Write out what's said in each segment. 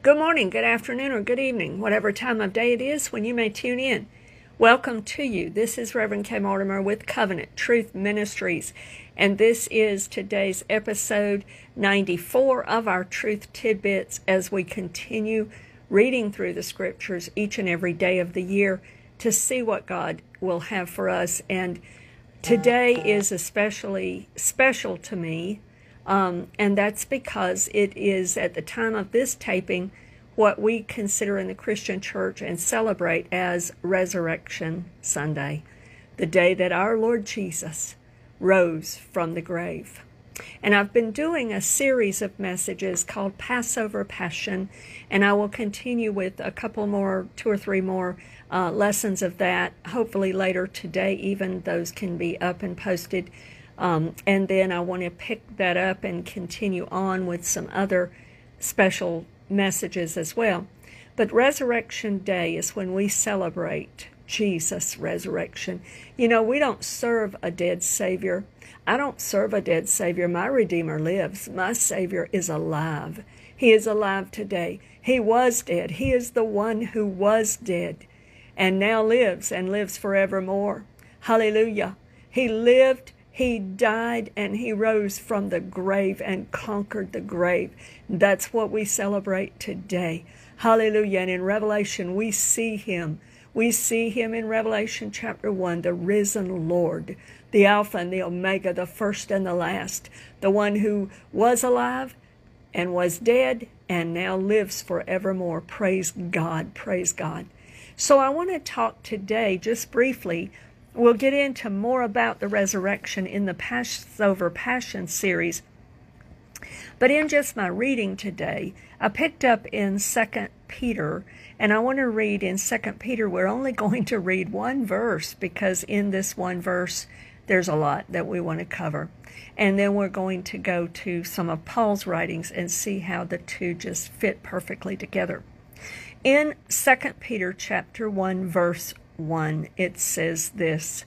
Good morning, good afternoon, or good evening, whatever time of day it is when you may tune in. Welcome to you. This is Reverend K. Mortimer with Covenant Truth Ministries, and this is today's episode 94 of our Truth Tidbits as we continue reading through the scriptures each and every day of the year to see what God will have for us. And today is especially special to me um, and that's because it is at the time of this taping what we consider in the Christian church and celebrate as Resurrection Sunday, the day that our Lord Jesus rose from the grave. And I've been doing a series of messages called Passover Passion, and I will continue with a couple more, two or three more uh, lessons of that. Hopefully, later today, even those can be up and posted um, and then I want to pick that up and continue on with some other special messages as well. But Resurrection Day is when we celebrate Jesus' resurrection. You know, we don't serve a dead Savior. I don't serve a dead Savior. My Redeemer lives. My Savior is alive. He is alive today. He was dead. He is the one who was dead and now lives and lives forevermore. Hallelujah. He lived he died and he rose from the grave and conquered the grave. That's what we celebrate today. Hallelujah. And in Revelation, we see him. We see him in Revelation chapter 1, the risen Lord, the Alpha and the Omega, the first and the last, the one who was alive and was dead and now lives forevermore. Praise God. Praise God. So I want to talk today just briefly We'll get into more about the resurrection in the Passover Passion series. But in just my reading today, I picked up in 2 Peter, and I want to read in 2 Peter. We're only going to read one verse because in this one verse, there's a lot that we want to cover. And then we're going to go to some of Paul's writings and see how the two just fit perfectly together. In 2 Peter chapter 1 verse 1, it says this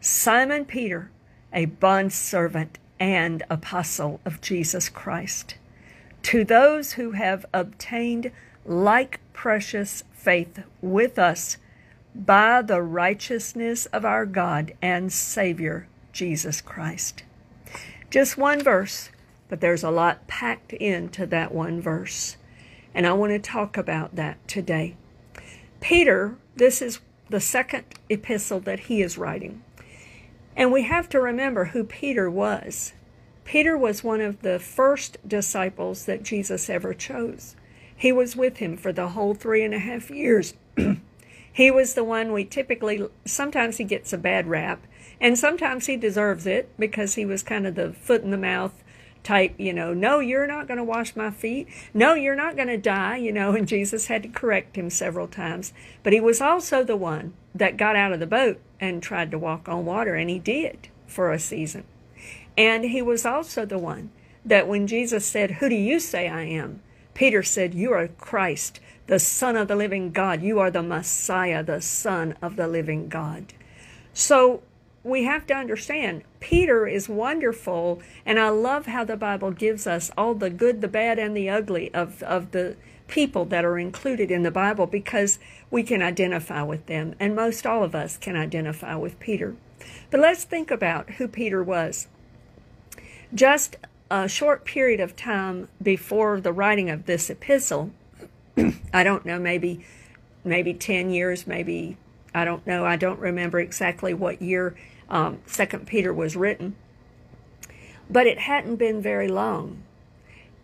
Simon Peter, a bondservant and apostle of Jesus Christ, to those who have obtained like precious faith with us by the righteousness of our God and Savior, Jesus Christ. Just one verse, but there's a lot packed into that one verse. And I want to talk about that today. Peter, this is the second epistle that he is writing. And we have to remember who Peter was. Peter was one of the first disciples that Jesus ever chose. He was with him for the whole three and a half years. he was the one we typically, sometimes he gets a bad rap, and sometimes he deserves it because he was kind of the foot in the mouth type, you know, no, you're not going to wash my feet. No, you're not going to die, you know, and Jesus had to correct him several times. But he was also the one that got out of the boat and tried to walk on water, and he did for a season. And he was also the one that when Jesus said, Who do you say I am? Peter said, You are Christ, the Son of the living God. You are the Messiah, the Son of the living God. So we have to understand Peter is wonderful, and I love how the Bible gives us all the good, the bad, and the ugly of, of the people that are included in the Bible because we can identify with them, and most all of us can identify with Peter. But let's think about who Peter was. Just a short period of time before the writing of this epistle, I don't know, maybe maybe 10 years, maybe I don't know, I don't remember exactly what year um, Second Peter was written. But it hadn't been very long.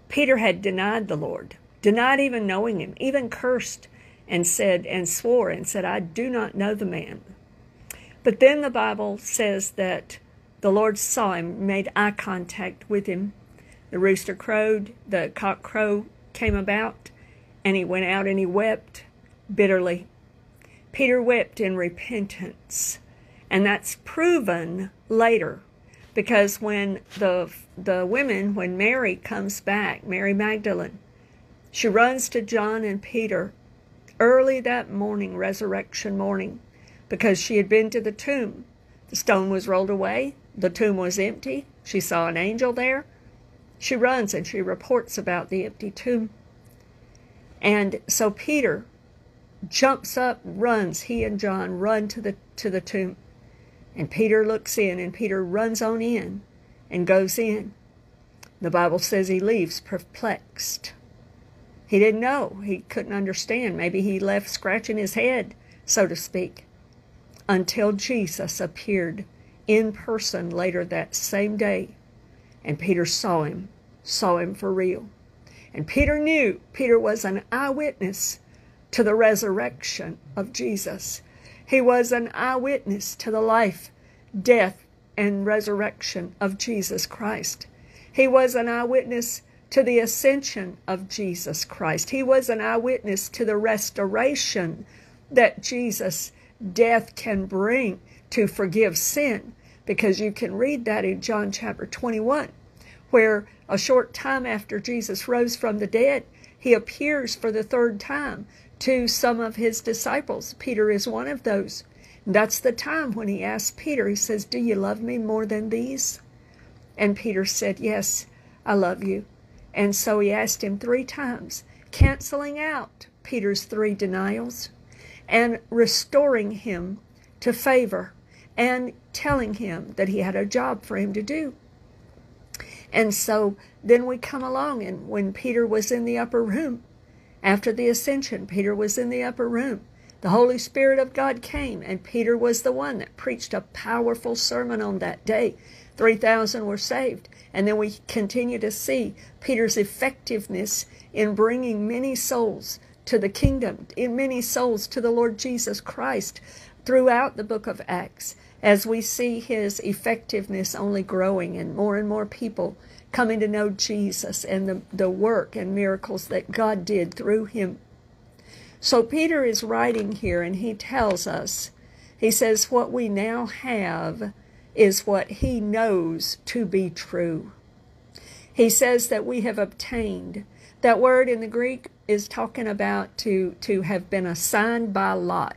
Peter had denied the Lord, denied even knowing him, even cursed and said and swore and said, I do not know the man. But then the Bible says that the Lord saw him, made eye contact with him. The rooster crowed, the cock crow came about, and he went out and he wept bitterly. Peter wept in repentance and that's proven later because when the the women when Mary comes back, Mary Magdalene, she runs to John and Peter early that morning, resurrection morning, because she had been to the tomb. The stone was rolled away, the tomb was empty. She saw an angel there. She runs and she reports about the empty tomb. And so Peter jumps up, runs. He and John run to the to the tomb. And Peter looks in and Peter runs on in and goes in. The Bible says he leaves perplexed. He didn't know. He couldn't understand. Maybe he left scratching his head, so to speak, until Jesus appeared in person later that same day. And Peter saw him, saw him for real. And Peter knew Peter was an eyewitness to the resurrection of Jesus. He was an eyewitness to the life, death, and resurrection of Jesus Christ. He was an eyewitness to the ascension of Jesus Christ. He was an eyewitness to the restoration that Jesus' death can bring to forgive sin, because you can read that in John chapter 21, where a short time after Jesus rose from the dead, he appears for the third time to some of his disciples. Peter is one of those. That's the time when he asked Peter, he says, Do you love me more than these? And Peter said, Yes, I love you. And so he asked him three times, canceling out Peter's three denials and restoring him to favor and telling him that he had a job for him to do. And so then we come along, and when Peter was in the upper room, after the ascension, Peter was in the upper room. The Holy Spirit of God came, and Peter was the one that preached a powerful sermon on that day. 3,000 were saved. And then we continue to see Peter's effectiveness in bringing many souls to the kingdom, in many souls to the Lord Jesus Christ throughout the book of Acts, as we see his effectiveness only growing and more and more people coming to know Jesus and the, the work and miracles that God did through him. So Peter is writing here and he tells us, he says, what we now have is what he knows to be true. He says that we have obtained. That word in the Greek is talking about to, to have been assigned by lot.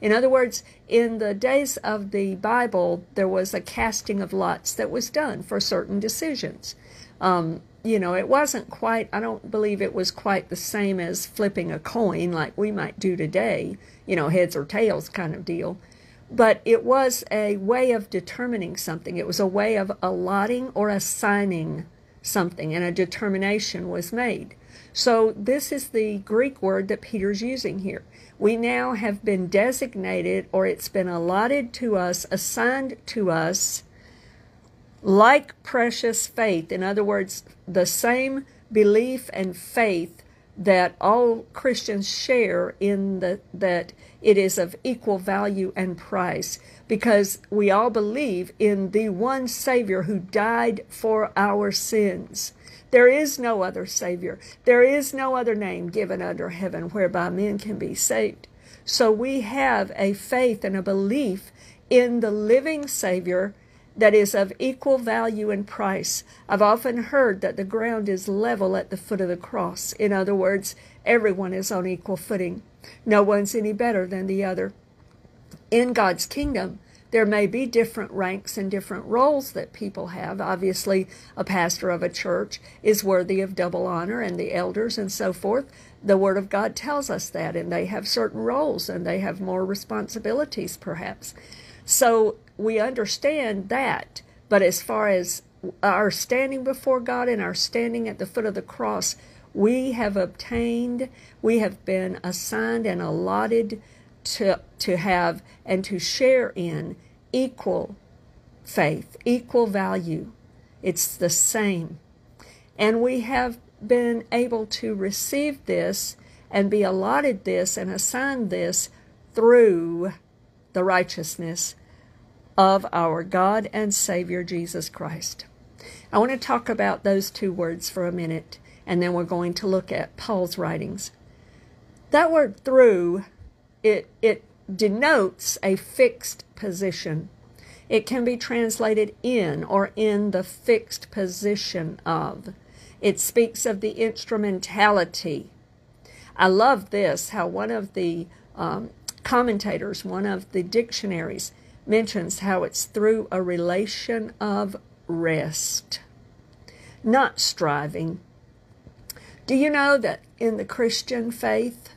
In other words, in the days of the Bible, there was a casting of lots that was done for certain decisions. Um, you know, it wasn't quite, I don't believe it was quite the same as flipping a coin like we might do today, you know, heads or tails kind of deal. But it was a way of determining something, it was a way of allotting or assigning something, and a determination was made. So, this is the Greek word that Peter's using here. We now have been designated, or it's been allotted to us, assigned to us like precious faith. In other words, the same belief and faith that all Christians share in the that it is of equal value and price because we all believe in the one Savior who died for our sins. There is no other Savior. There is no other name given under heaven whereby men can be saved. So we have a faith and a belief in the living Savior that is of equal value and price. I've often heard that the ground is level at the foot of the cross. In other words, everyone is on equal footing. No one's any better than the other. In God's kingdom, there may be different ranks and different roles that people have. Obviously, a pastor of a church is worthy of double honor, and the elders and so forth. The Word of God tells us that, and they have certain roles and they have more responsibilities, perhaps. So we understand that. But as far as our standing before God and our standing at the foot of the cross, we have obtained, we have been assigned and allotted to, to have and to share in equal faith, equal value. It's the same. And we have been able to receive this and be allotted this and assigned this through the righteousness of our God and Savior Jesus Christ. I want to talk about those two words for a minute, and then we're going to look at Paul's writings. That word through, it, it denotes a fixed position. It can be translated in or in the fixed position of. It speaks of the instrumentality. I love this, how one of the um, commentators, one of the dictionaries, mentions how it's through a relation of rest, not striving. Do you know that in the Christian faith,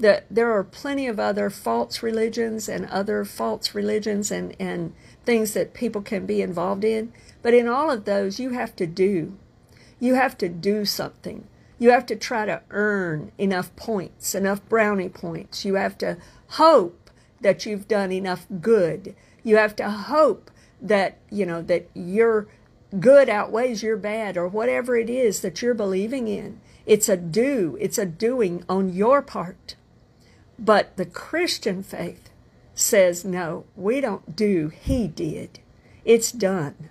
that there are plenty of other false religions and other false religions and, and things that people can be involved in. But in all of those, you have to do. You have to do something. You have to try to earn enough points, enough brownie points. You have to hope that you've done enough good. You have to hope that, you know, that your good outweighs your bad or whatever it is that you're believing in. It's a do, it's a doing on your part. But the Christian faith says, no, we don't do, He did. It's done.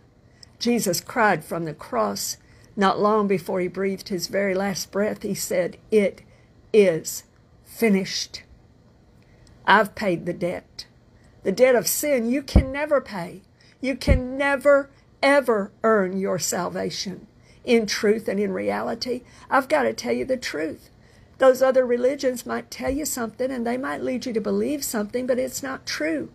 Jesus cried from the cross not long before he breathed his very last breath. He said, It is finished. I've paid the debt. The debt of sin you can never pay. You can never, ever earn your salvation in truth and in reality. I've got to tell you the truth. Those other religions might tell you something and they might lead you to believe something, but it's not true.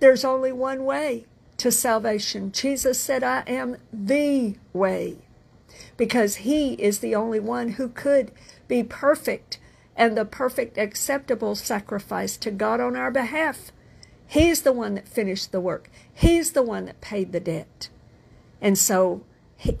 There's only one way to salvation. Jesus said, I am the way, because He is the only one who could be perfect and the perfect acceptable sacrifice to God on our behalf. He's the one that finished the work, He's the one that paid the debt. And so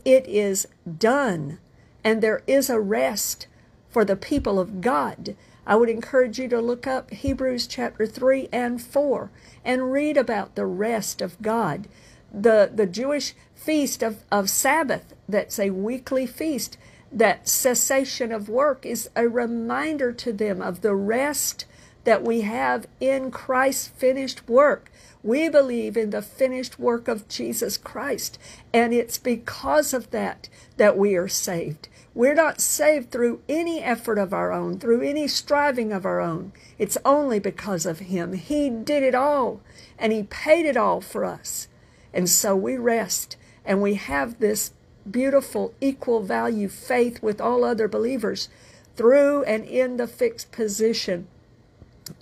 it is done, and there is a rest for the people of God. I would encourage you to look up Hebrews chapter 3 and 4 and read about the rest of God. The, the Jewish feast of, of Sabbath, that's a weekly feast, that cessation of work is a reminder to them of the rest that we have in Christ's finished work. We believe in the finished work of Jesus Christ, and it's because of that that we are saved. We're not saved through any effort of our own, through any striving of our own. It's only because of Him. He did it all, and He paid it all for us. And so we rest, and we have this beautiful, equal value faith with all other believers through and in the fixed position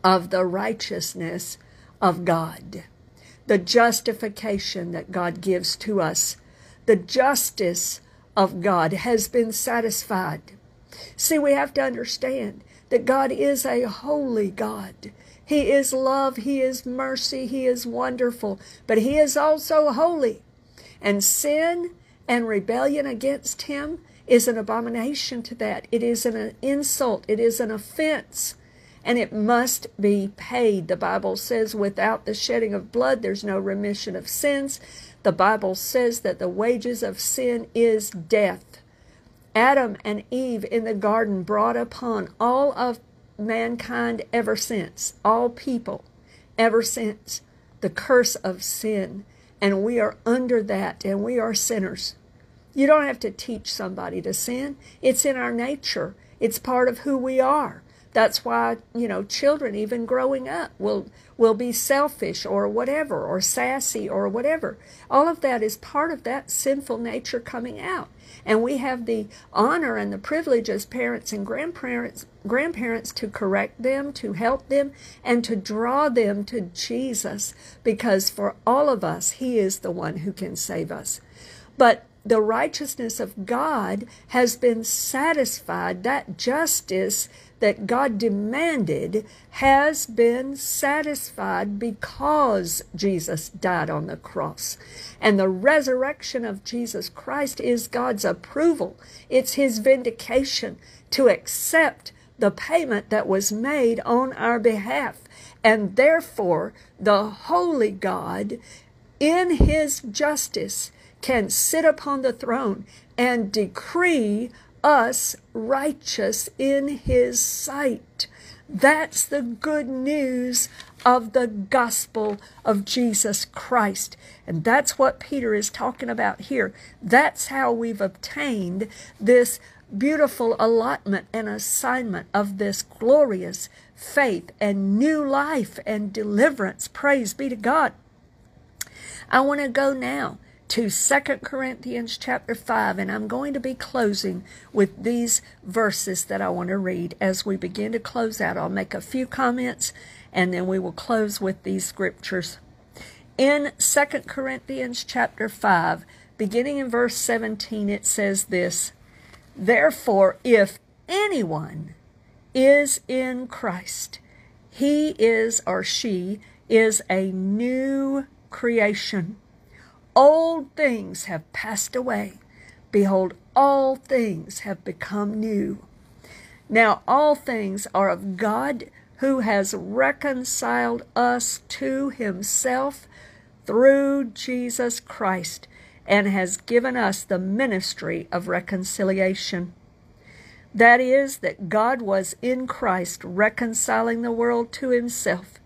of the righteousness of God, the justification that God gives to us, the justice of God has been satisfied. See, we have to understand that God is a holy God. He is love, He is mercy, He is wonderful, but He is also holy. And sin and rebellion against Him is an abomination to that. It is an insult, it is an offense, and it must be paid. The Bible says, without the shedding of blood, there's no remission of sins. The Bible says that the wages of sin is death. Adam and Eve in the garden brought upon all of mankind ever since, all people ever since, the curse of sin. And we are under that, and we are sinners. You don't have to teach somebody to sin, it's in our nature, it's part of who we are. That's why, you know, children, even growing up, will, will be selfish or whatever, or sassy or whatever. All of that is part of that sinful nature coming out. And we have the honor and the privilege as parents and grandparents, grandparents to correct them, to help them, and to draw them to Jesus, because for all of us, He is the one who can save us. But the righteousness of God has been satisfied. That justice that God demanded has been satisfied because Jesus died on the cross. And the resurrection of Jesus Christ is God's approval, it's His vindication to accept the payment that was made on our behalf. And therefore, the holy God, in His justice, can sit upon the throne and decree us righteous in his sight. That's the good news of the gospel of Jesus Christ. And that's what Peter is talking about here. That's how we've obtained this beautiful allotment and assignment of this glorious faith and new life and deliverance. Praise be to God. I want to go now to Second Corinthians chapter 5, and I'm going to be closing with these verses that I want to read. As we begin to close out, I'll make a few comments and then we will close with these scriptures. In Second Corinthians chapter 5, beginning in verse 17, it says this Therefore, if anyone is in Christ, he is or she is a new creation. Old things have passed away. Behold, all things have become new. Now, all things are of God who has reconciled us to himself through Jesus Christ and has given us the ministry of reconciliation. That is, that God was in Christ reconciling the world to himself,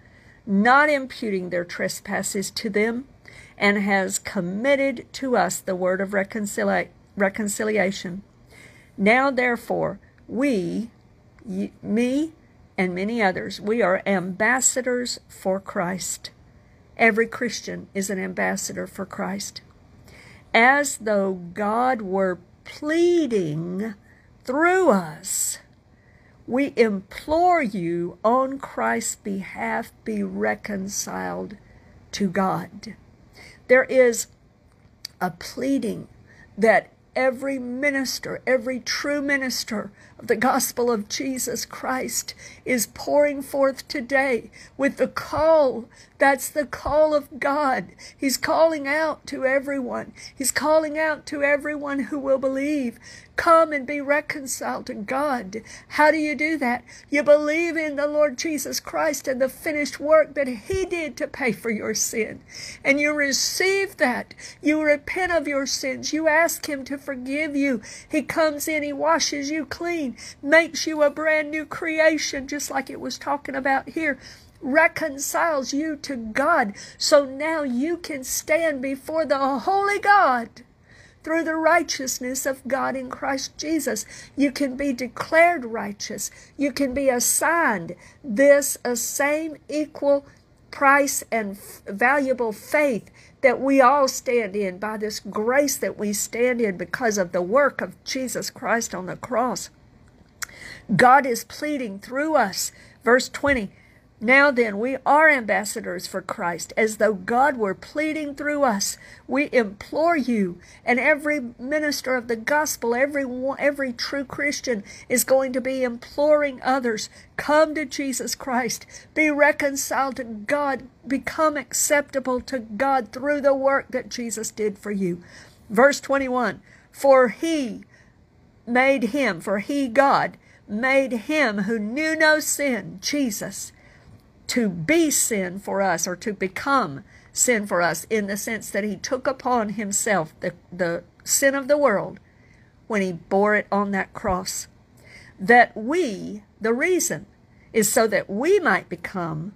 not imputing their trespasses to them, and has committed to us the word of reconcilia- reconciliation. Now, therefore, we, me, and many others, we are ambassadors for Christ. Every Christian is an ambassador for Christ. As though God were pleading through us, we implore you on Christ's behalf be reconciled to God. There is a pleading that every minister, every true minister the gospel of Jesus Christ is pouring forth today with the call. That's the call of God. He's calling out to everyone. He's calling out to everyone who will believe. Come and be reconciled to God. How do you do that? You believe in the Lord Jesus Christ and the finished work that He did to pay for your sin. And you receive that. You repent of your sins. You ask Him to forgive you. He comes in, He washes you clean, makes you a brand new creation, just like it was talking about here reconciles you to God. So now you can stand before the holy God through the righteousness of God in Christ Jesus. You can be declared righteous. You can be assigned this a same equal price and valuable faith that we all stand in by this grace that we stand in because of the work of Jesus Christ on the cross. God is pleading through us. Verse 20 now then, we are ambassadors for Christ, as though God were pleading through us. We implore you, and every minister of the gospel, every every true Christian is going to be imploring others, come to Jesus Christ, be reconciled to God, become acceptable to God through the work that Jesus did for you. Verse 21, for he made him, for he, God, made him who knew no sin, Jesus, to be sin for us or to become sin for us in the sense that he took upon himself the, the sin of the world when he bore it on that cross. That we, the reason, is so that we might become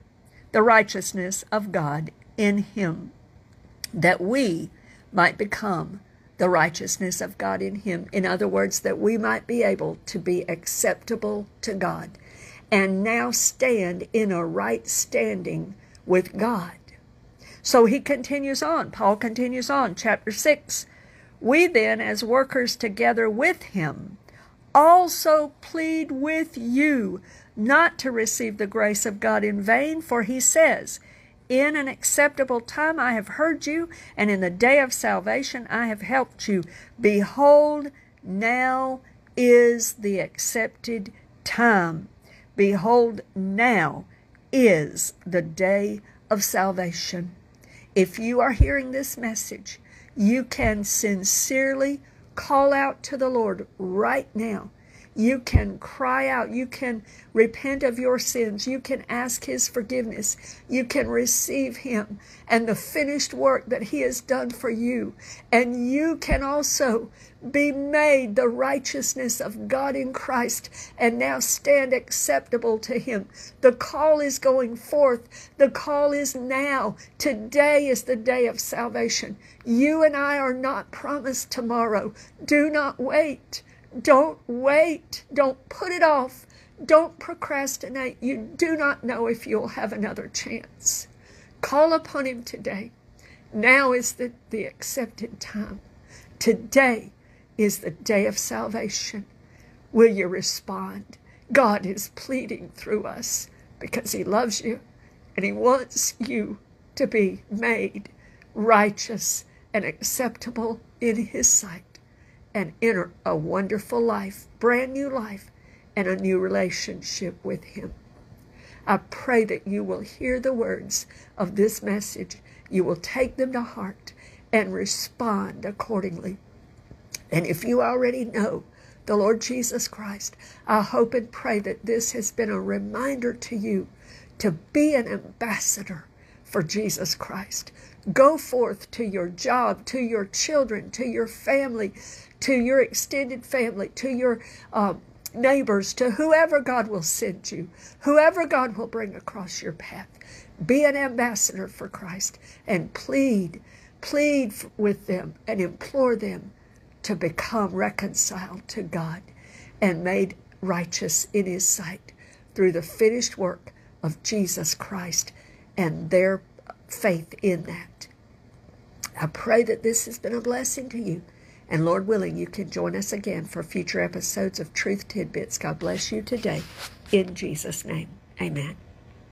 the righteousness of God in him. That we might become the righteousness of God in him. In other words, that we might be able to be acceptable to God and now stand in a right standing with God. So he continues on. Paul continues on, chapter 6. We then, as workers together with him, also plead with you not to receive the grace of God in vain, for he says, In an acceptable time I have heard you, and in the day of salvation I have helped you. Behold, now is the accepted time. Behold, now is the day of salvation. If you are hearing this message, you can sincerely call out to the Lord right now you can cry out. You can repent of your sins. You can ask His forgiveness. You can receive Him and the finished work that He has done for you. And you can also be made the righteousness of God in Christ and now stand acceptable to Him. The call is going forth. The call is now. Today is the day of salvation. You and I are not promised tomorrow. Do not wait. Don't wait. Don't put it off. Don't procrastinate. You do not know if you'll have another chance. Call upon Him today. Now is the, the accepted time. Today is the day of salvation. Will you respond? God is pleading through us because He loves you and He wants you to be made righteous and acceptable in His sight and enter a wonderful life, brand new life and a new relationship with Him. I pray that you will hear the words of this message, you will take them to heart and respond accordingly. And if you already know the Lord Jesus Christ, I hope and pray that this has been a reminder to you to be an ambassador for Jesus Christ. Go forth to your job, to your children, to your family, to your extended family, to your uh, neighbors, to whoever God will send you, whoever God will bring across your path. Be an ambassador for Christ and plead, plead with them and implore them to become reconciled to God and made righteous in His sight through the finished work of Jesus Christ and their faith in that. I pray that this has been a blessing to you. And Lord willing, you can join us again for future episodes of Truth Tidbits. God bless you today. In Jesus' name, amen.